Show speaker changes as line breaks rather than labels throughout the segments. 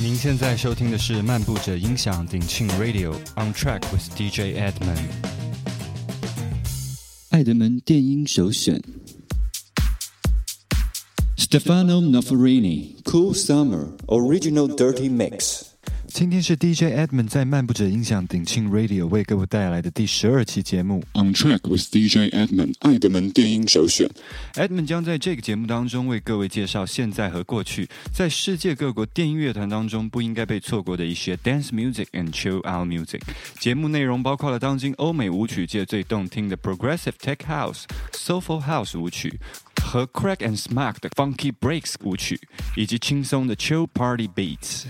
您现在收听的是漫步者音响鼎庆 Radio On Track with DJ Edmund，。
爱德门电音首选，Stefano Noferini Cool Summer Original Dirty Mix。
今天是 DJ Edmond 在漫步者音响鼎庆 Radio 为各位带来的第十二期节目。
On Track with DJ Edmond，爱德门电音首选。
Edmond 将在这个节目当中为各位介绍现在和过去在世界各国电音乐团当中不应该被错过的一些 dance music and chill out music。节目内容包括了当今欧美舞曲界最动听的 progressive tech house、soulful house 舞曲。和 crack and smack 的 funky breaks 舞曲，以及轻松的 chill party beats。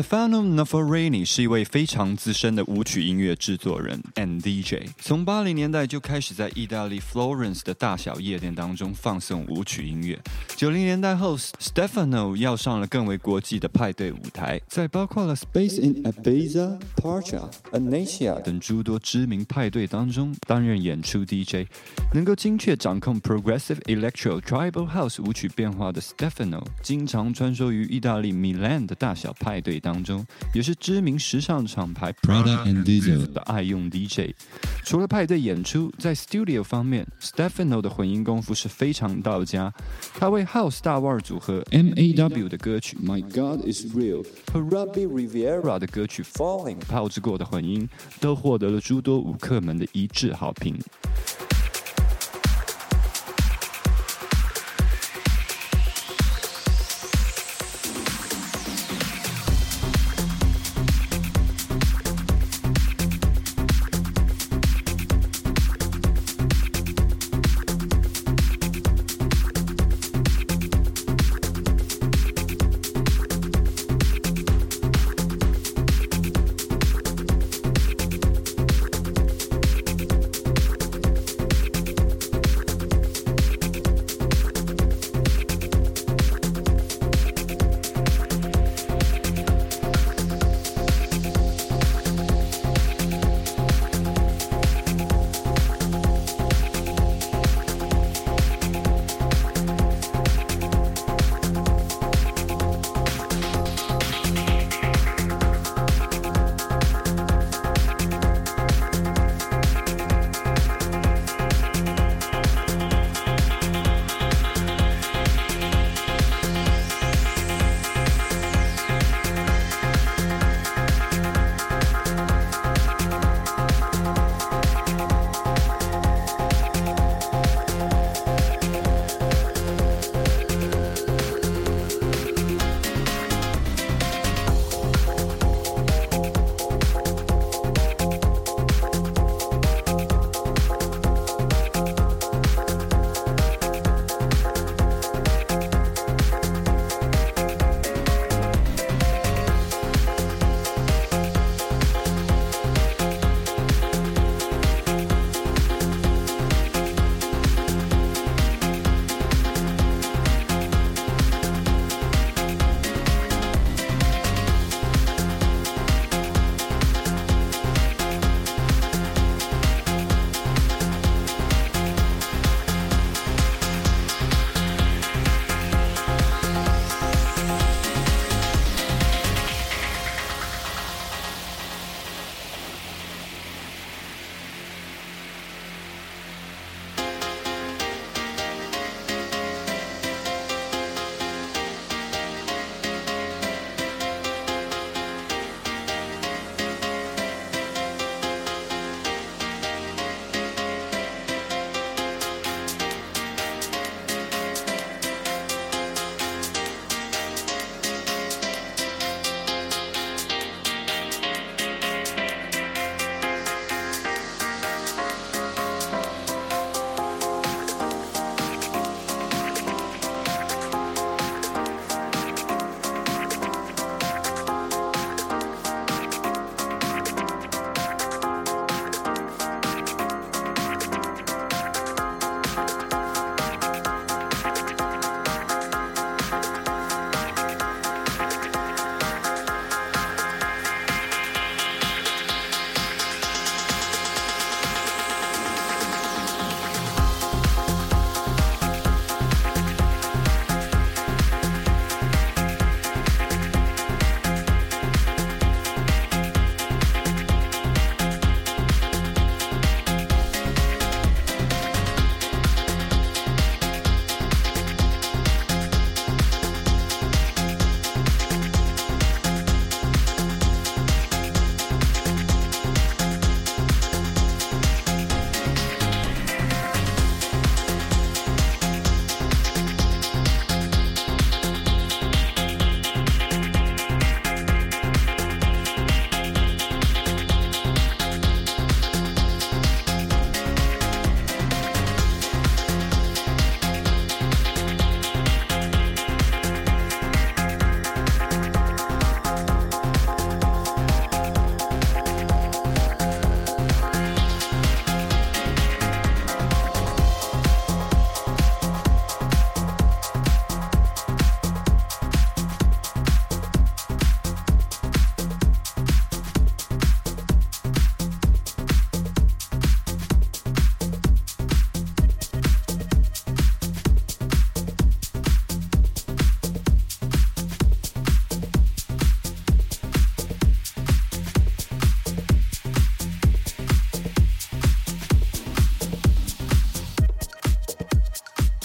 Stefano Noferini 是一位非常资深的舞曲音乐制作人 and DJ，从八零年代就开始在意大利 Florence 的大小夜店当中放送舞曲音乐。九零年代后，Stefano 要上了更为国际的派对舞台，在包括了
Space in Ibiza、Parcha、Anasia
等诸多知名派对当中担任演出 DJ，能够精确掌控 Progressive Electro Tribal House 舞曲变化的 Stefano，经常穿梭于意大利 Milan 的大小派对当中，也是知名时尚厂牌
Prada and Diesel
的爱用 DJ。除了派对演出，在 Studio 方面，Stefano 的混音功夫是非常到家，他为 House 大腕组合 MAW 的歌曲
My God is Real
和 Robbie Rivera 的歌曲 Falling 炮制过的混音，都获得了诸多舞客们的一致好评。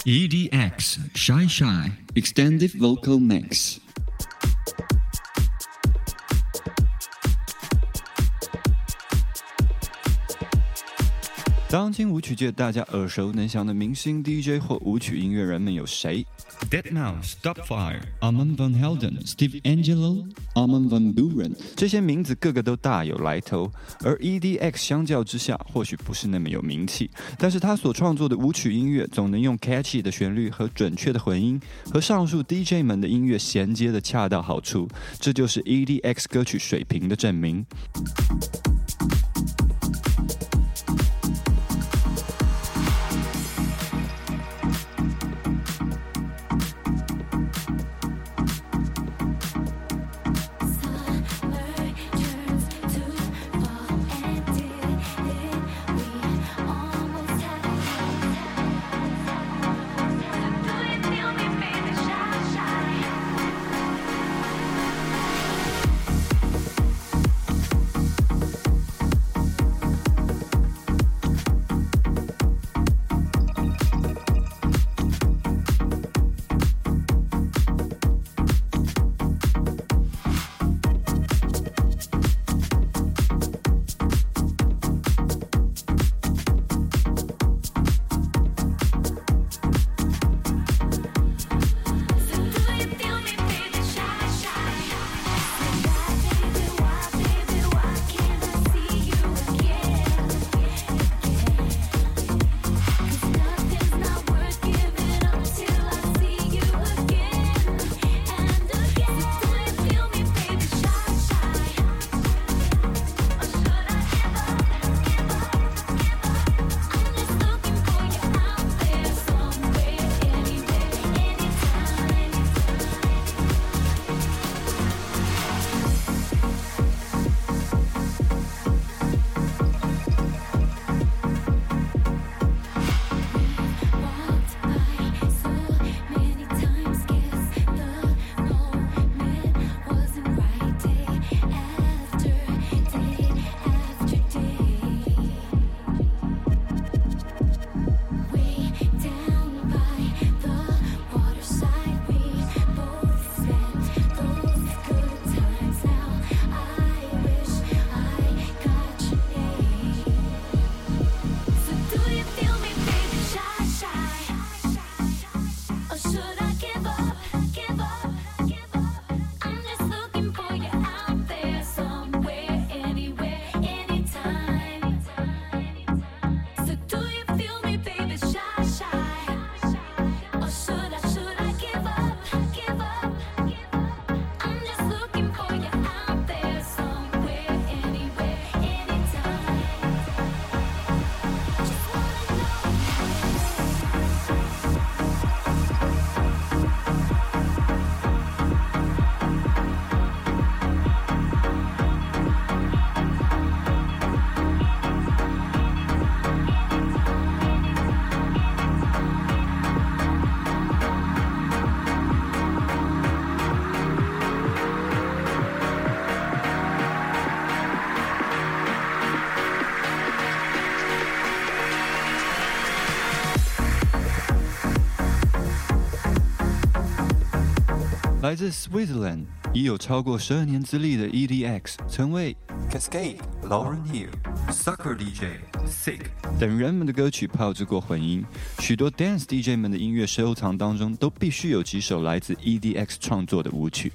EDX Shy Shy
Extended Vocal Mix.
当今舞曲界大家耳熟能详的明星 DJ 或舞曲音乐人们有谁？Deadmau5、Stopfire、Armand van Helden、Steve Angelo、
Armand van Buuren，
这些名字个个都大有来头。而 EDX 相较之下，或许不是那么有名气，但是他所创作的舞曲音乐总能用 catchy 的旋律和准确的混音，和上述 DJ 们的音乐衔接的恰到好处，这就是 EDX 歌曲水平的证明。来自 Switzerland，已有超过十二年资历的 EDX，曾为
Cascade、Lauren Hill、
Sucker DJ、Sick 等人们的歌曲炮制过混音。许多 Dance DJ 们的音乐收藏当中，都必须有几首来自 EDX 创作的舞曲。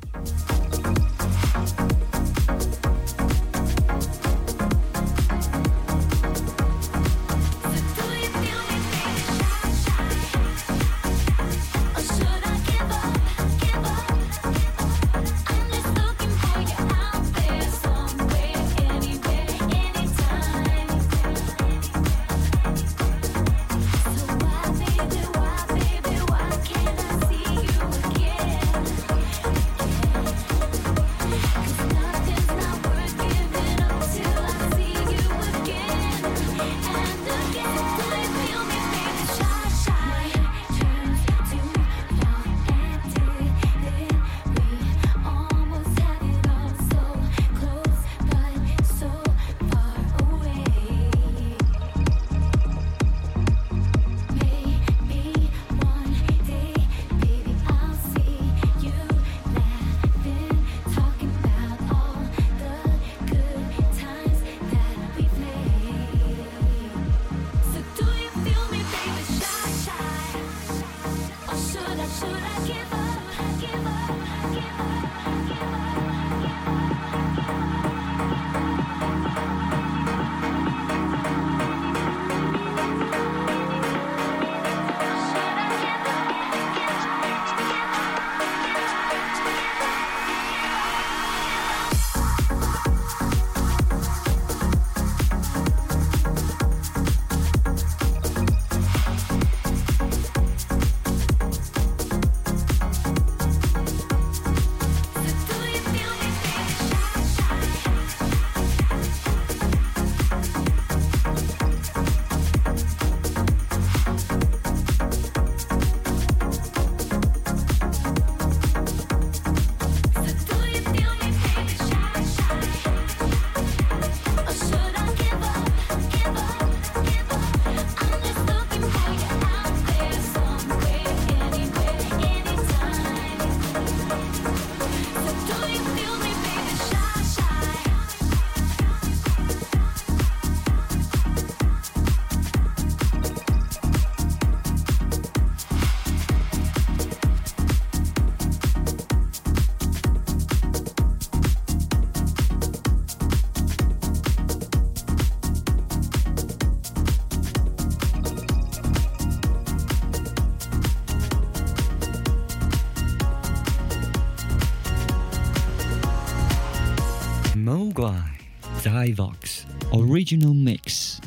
Original Mix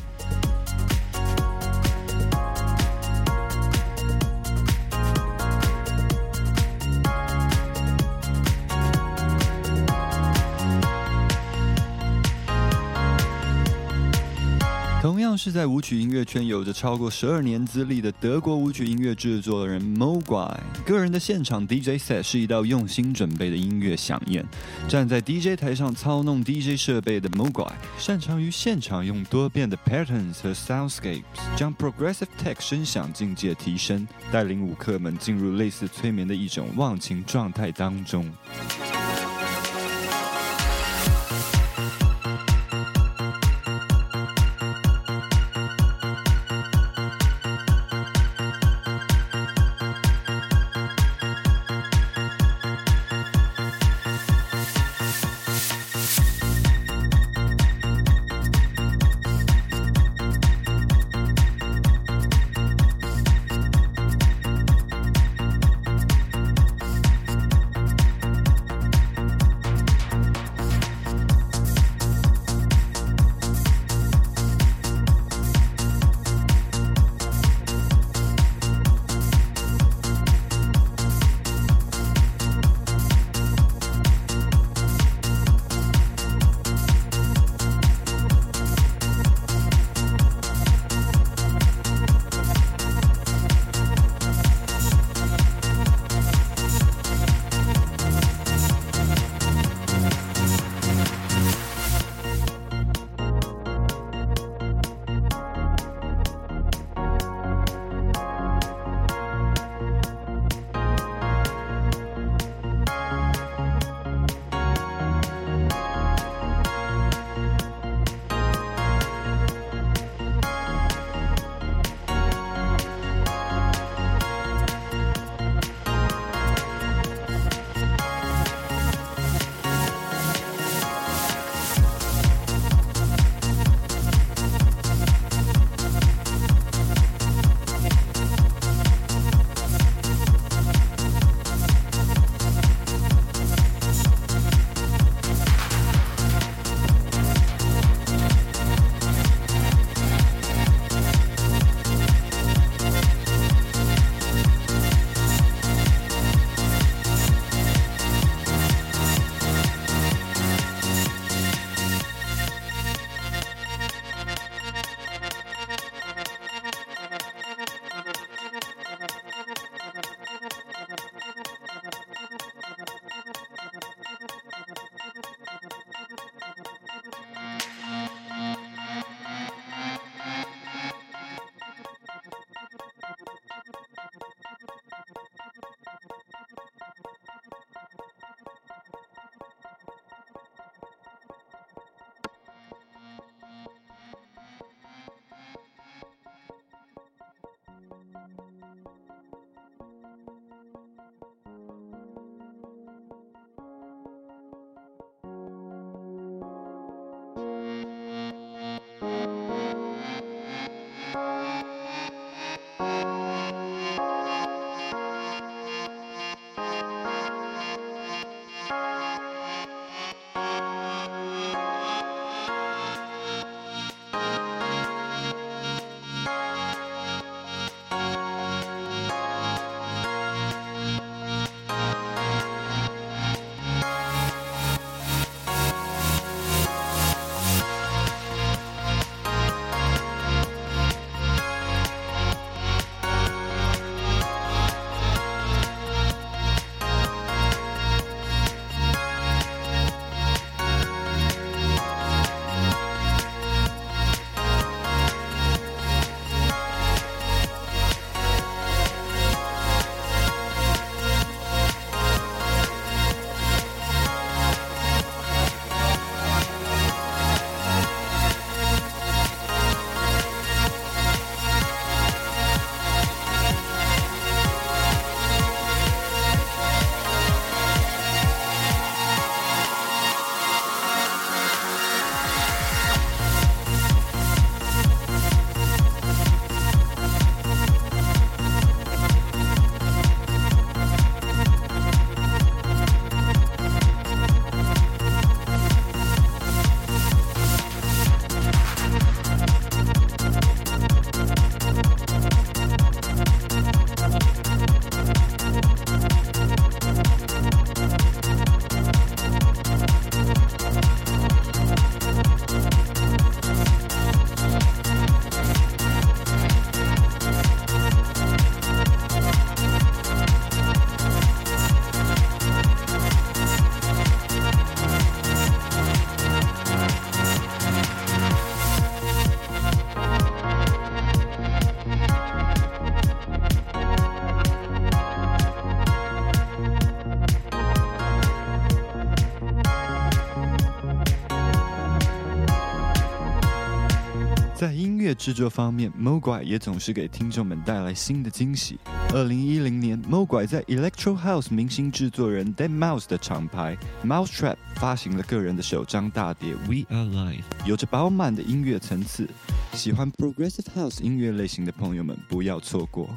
是在舞曲音乐圈有着超过十二年资历的德国舞曲音乐制作人 Mogwai，个人的现场 DJ set 是一道用心准备的音乐飨宴。站在 DJ 台上操弄 DJ 设备的 Mogwai，擅长于现场用多变的 patterns 和 soundscapes，将 progressive tech 声响境界提升，带领舞客们进入类似催眠的一种忘情状态当中。制作方面，Mogwai 也总是给听众们带来新的惊喜。二零一零年，Mogwai 在 Electro House 明星制作人 Dead Mouse 的厂牌 Mousetrap 发行了个人的首张大碟《We
Are Live。
有着饱满的音乐层次。喜欢 Progressive House 音乐类型的朋友们，不要错过。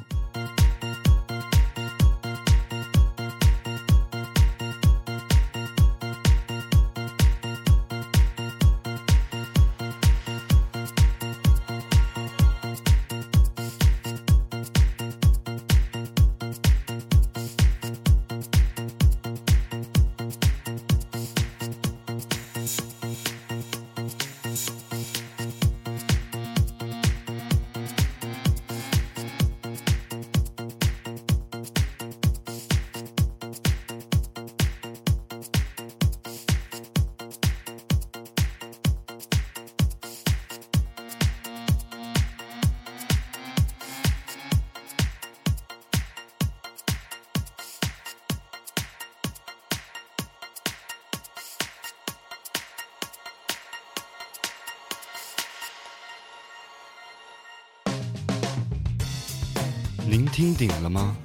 听顶了吗？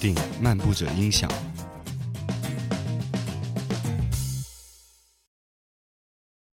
顶漫步者音响。